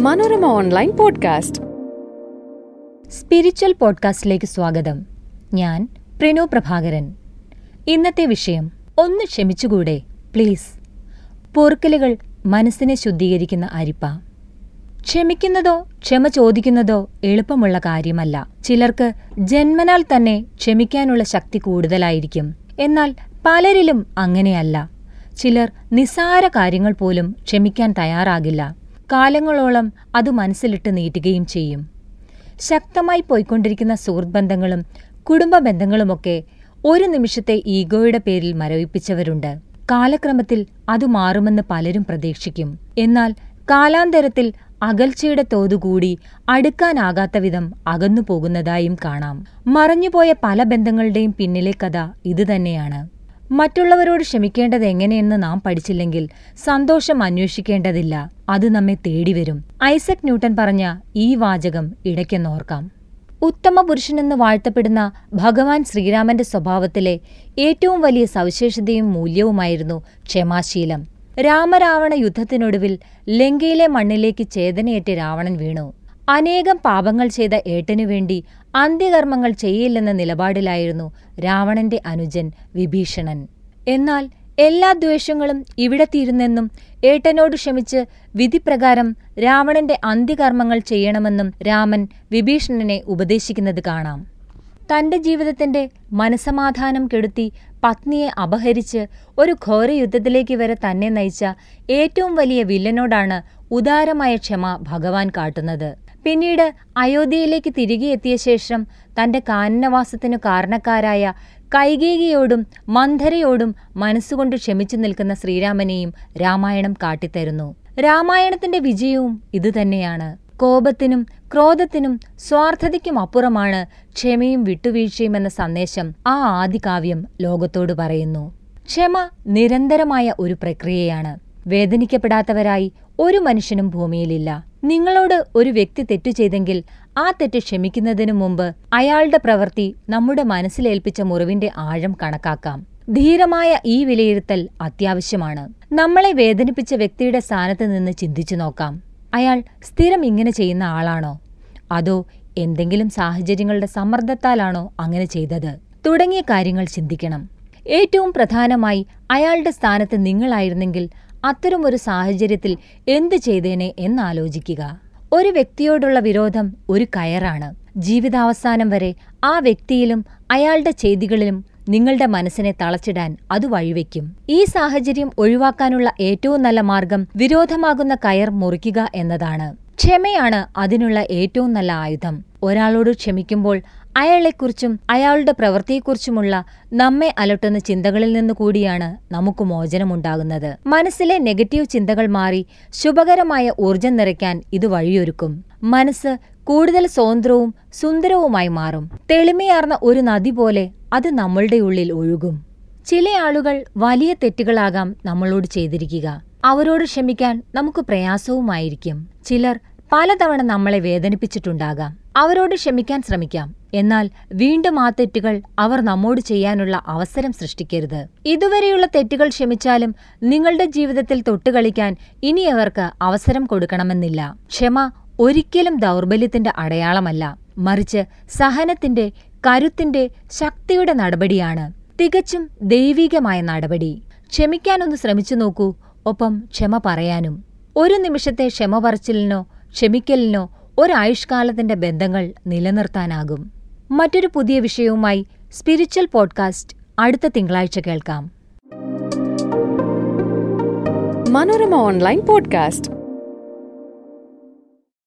Manorama online podcast. Spiritual പോഡ്കാസ്റ്റിലേക്ക് സ്വാഗതം. ഞാൻ പ്രിനു പ്രഭാകരൻ. ഇന്നത്തെ വിഷയം ഒന്ന് ക്ഷമിച്ചുകൂടെ പ്ലീസ്. പൊറുക്കലുകൾ മനസ്സിനെ ശുദ്ധീകരിക്കുന്ന അരിപ്പ. ക്ഷമിക്കുന്നതോ ക്ഷമ ചോദിക്കുന്നതോ എളുപ്പമുള്ള കാര്യമല്ല. ചിലർക്ക് ജന്മനാൽ തന്നെ ക്ഷമിക്കാനുള്ള ശക്തി കൂടുതലായിരിക്കും. എന്നാൽ പലരിലും അങ്ങനെയല്ല. ചിലർ നിസാര കാര്യങ്ങൾ പോലും ക്ഷമിക്കാൻ തയ്യാറാകില്ല. കാലങ്ങളോളം അത് മനസ്സിലിട്ട് നീട്ടുകയും ചെയ്യും. ശക്തമായി പോയിക്കൊണ്ടിരിക്കുന്ന സുഹൃത്ത് ബന്ധങ്ങളും കുടുംബ ബന്ധങ്ങളുമൊക്കെ ഒരു നിമിഷത്തെ ഈഗോയുടെ പേരിൽ മരവിപ്പിച്ചവരുണ്ട്. കാലക്രമത്തിൽ അത് മാറുമെന്ന് പലരും പ്രതീക്ഷിക്കും. എന്നാൽ കാലാന്തരത്തിൽ അകൽച്ചയുടെ തോതുകൂടി അടുക്കാനാകാത്ത വിധം അകന്നു പോകുന്നതായും കാണാം. മറഞ്ഞുപോയ പല ബന്ധങ്ങളുടെയും പിന്നിലെ കഥ ഇതുതന്നെയാണ്. മറ്റുള്ളവരോട് ക്ഷമിക്കേണ്ടത് എങ്ങനെയെന്ന് നാം പഠിച്ചില്ലെങ്കിൽ സന്തോഷം അന്വേഷിക്കേണ്ടതില്ല. അത് നമ്മെ തേടിവരും. ഐസക് ന്യൂട്ടൻ പറഞ്ഞ ഈ വാചകം ഇടയ്ക്കെന്നോർക്കാം. ഉത്തമ പുരുഷനെന്ന് വാഴ്ത്തപ്പെടുന്ന ഭഗവാൻ ശ്രീരാമന്റെ സ്വഭാവത്തിലെ ഏറ്റവും വലിയ സവിശേഷതയും മൂല്യവുമായിരുന്നു ക്ഷമാശീലം. രാമരാവണ യുദ്ധത്തിനൊടുവിൽ ലങ്കയിലെ മണ്ണിലേക്ക് ചേതനയേറ്റ് രാവണൻ വീണു. അനേകം പാപങ്ങൾ ചെയ്ത ഏട്ടനു വേണ്ടി അന്ത്യകർമ്മങ്ങൾ ചെയ്യില്ലെന്ന നിലപാടിലായിരുന്നു രാവണന്റെ അനുജൻ വിഭീഷണൻ. എന്നാൽ എല്ലാ ദ്വേഷങ്ങളും ഇവിടെ തീരുന്നെന്നും ഏട്ടനോട് ക്ഷമിച്ച് വിധിപ്രകാരം രാവണന്റെ അന്ത്യകർമ്മങ്ങൾ ചെയ്യണമെന്നും രാമൻ വിഭീഷണനെ ഉപദേശിക്കുന്നത് കാണാം. തന്റെ ജീവിതത്തിന്റെ മനസമാധാനം കെടുത്തി പത്നിയെ അപഹരിച്ച് ഒരു ഘോരയുദ്ധത്തിലേക്ക് വരെ തന്നെ നയിച്ച ഏറ്റവും വലിയ വില്ലനോടാണ് ഉദാരമായ ക്ഷമ ഭഗവാൻ കാട്ടുന്നത്. പിന്നീട് അയോധ്യയിലേക്ക് തിരികെ എത്തിയ ശേഷം തന്റെ കാനനവാസത്തിനു കാരണക്കാരായ കൈകേകിയോടും മന്ധരയോടും മനസ്സുകൊണ്ട് ക്ഷമിച്ചു നിൽക്കുന്ന ശ്രീരാമനെയും രാമായണം കാട്ടിത്തരുന്നു. രാമായണത്തിന്റെ വിജയവും ഇതുതന്നെയാണ് കോപത്തിനും ക്രോധത്തിനും സ്വാർത്ഥതയ്ക്കും അപ്പുറമാണ് ക്ഷമയും വിട്ടുവീഴ്ചയും എന്ന സന്ദേശം ആ ആദികാവ്യം ലോകത്തോട് പറയുന്നു. ക്ഷമ നിരന്തരമായ ഒരു പ്രക്രിയയാണ്. വേദനിക്കപ്പെടാത്തവരായി ഒരു മനുഷ്യനും ഭൂമിയിലില്ല. നിങ്ങളോട് ഒരു വ്യക്തി തെറ്റു ചെയ്തെങ്കിൽ ആ തെറ്റ് ക്ഷമിക്കുന്നതിനു മുമ്പ് അയാളുടെ പ്രവൃത്തി നമ്മുടെ മനസ്സിലേൽപ്പിച്ച മുറിവിന്റെ ആഴം കണക്കാക്കാം. ധീരമായ ഈ വിലയിരുത്തൽ അത്യാവശ്യമാണ്. നമ്മളെ വേദനിപ്പിച്ച വ്യക്തിയുടെ സ്ഥാനത്ത് നിന്ന് ചിന്തിച്ചു നോക്കാം. അയാൾ സ്ഥിരം ഇങ്ങനെ ചെയ്യുന്ന ആളാണോ? അതോ എന്തെങ്കിലും സാഹചര്യങ്ങളുടെ സമ്മർദ്ദത്താലാണോ അങ്ങനെ ചെയ്തത്? തുടങ്ങിയ കാര്യങ്ങൾ ചിന്തിക്കണം. ഏറ്റവും പ്രധാനമായി അയാളുടെ സ്ഥാനത്ത് നിങ്ങളായിരുന്നെങ്കിൽ അത്തരമൊരു സാഹചര്യത്തിൽ എന്ത് ചെയ്തേനെ എന്നാലോചിക്കുക. ഒരു വ്യക്തിയോടുള്ള വിരോധം ഒരു കയറാണ്. ജീവിതാവസാനം വരെ ആ വ്യക്തിയിലും അയാളുടെ ചെയ്തികളിലും നിങ്ങളുടെ മനസ്സിനെ തളച്ചിടാൻ അത് വഴിവെക്കും. ഈ സാഹചര്യം ഒഴിവാക്കാനുള്ള ഏറ്റവും നല്ല മാർഗം വിരോധമാകുന്ന കയർ മുറിക്കുക എന്നതാണ്. ക്ഷമയാണ് അതിനുള്ള ഏറ്റവും നല്ല ആയുധം. ഒരാളോട് ക്ഷമിക്കുമ്പോൾ അയാളെക്കുറിച്ചും അയാളുടെ പ്രവൃത്തിയെക്കുറിച്ചുമുള്ള നമ്മെ അലട്ടുന്ന ചിന്തകളിൽ നിന്ന് കൂടിയാണ് നമുക്ക് മോചനമുണ്ടാകുന്നത്. മനസ്സിലെ നെഗറ്റീവ് ചിന്തകൾ മാറി ശുഭകരമായ ഊർജം നിറയ്ക്കാൻ ഇത് വഴിയൊരുക്കും. മനസ്സ് കൂടുതൽ സ്വതന്ത്രവും സുന്ദരവുമായി മാറും. തെളിമയാർന്ന ഒരു നദി പോലെ അത് നമ്മളുടെ ഉള്ളിൽ ഒഴുകും. ചില ആളുകൾ വലിയ തെറ്റുകളാകാം നമ്മളോട് ചെയ്തിരിക്കുക. അവരോട് ക്ഷമിക്കാൻ നമുക്ക് പ്രയാസവുമായിരിക്കും. ചിലർ പലതവണ നമ്മളെ വേദനിപ്പിച്ചിട്ടുണ്ടാകാം. അവരോട് ക്ഷമിക്കാൻ ശ്രമിക്കാം. എന്നാൽ വീണ്ടും ആ തെറ്റുകൾ അവർ നമ്മോട് ചെയ്യാനുള്ള അവസരം സൃഷ്ടിക്കരുത്. ഇതുവരെയുള്ള തെറ്റുകൾ ക്ഷമിച്ചാലും നിങ്ങളുടെ ജീവിതത്തിൽ തൊട്ടുകളിക്കാൻ ഇനി അവർക്ക് അവസരം കൊടുക്കണമെന്നില്ല. ക്ഷമ ഒരിക്കലും ദൗർബല്യത്തിന്റെ അടയാളമല്ല. മറിച്ച് സഹനത്തിന്റെ കരുത്തിന്റെ ശക്തിയുടെ നടപടിയാണ്. തികച്ചും ദൈവികമായ നടപടി. ക്ഷമിക്കാനൊന്ന് ശ്രമിച്ചു നോക്കൂ. ഒപ്പം ക്ഷമ പറയാനും. ഒരു നിമിഷത്തെ ക്ഷമ പറച്ചിലിനോ ക്ഷമിക്കലിനോ ഒരായുഷ്കാലത്തിന്റെ ബന്ധങ്ങൾ നിലനിർത്താനാകും. മറ്റൊരു പുതിയ വിഷയവുമായി സ്പിരിച്വൽ പോഡ്കാസ്റ്റ് അടുത്ത തിങ്കളാഴ്ച കേൾക്കാം. Manorama online podcast.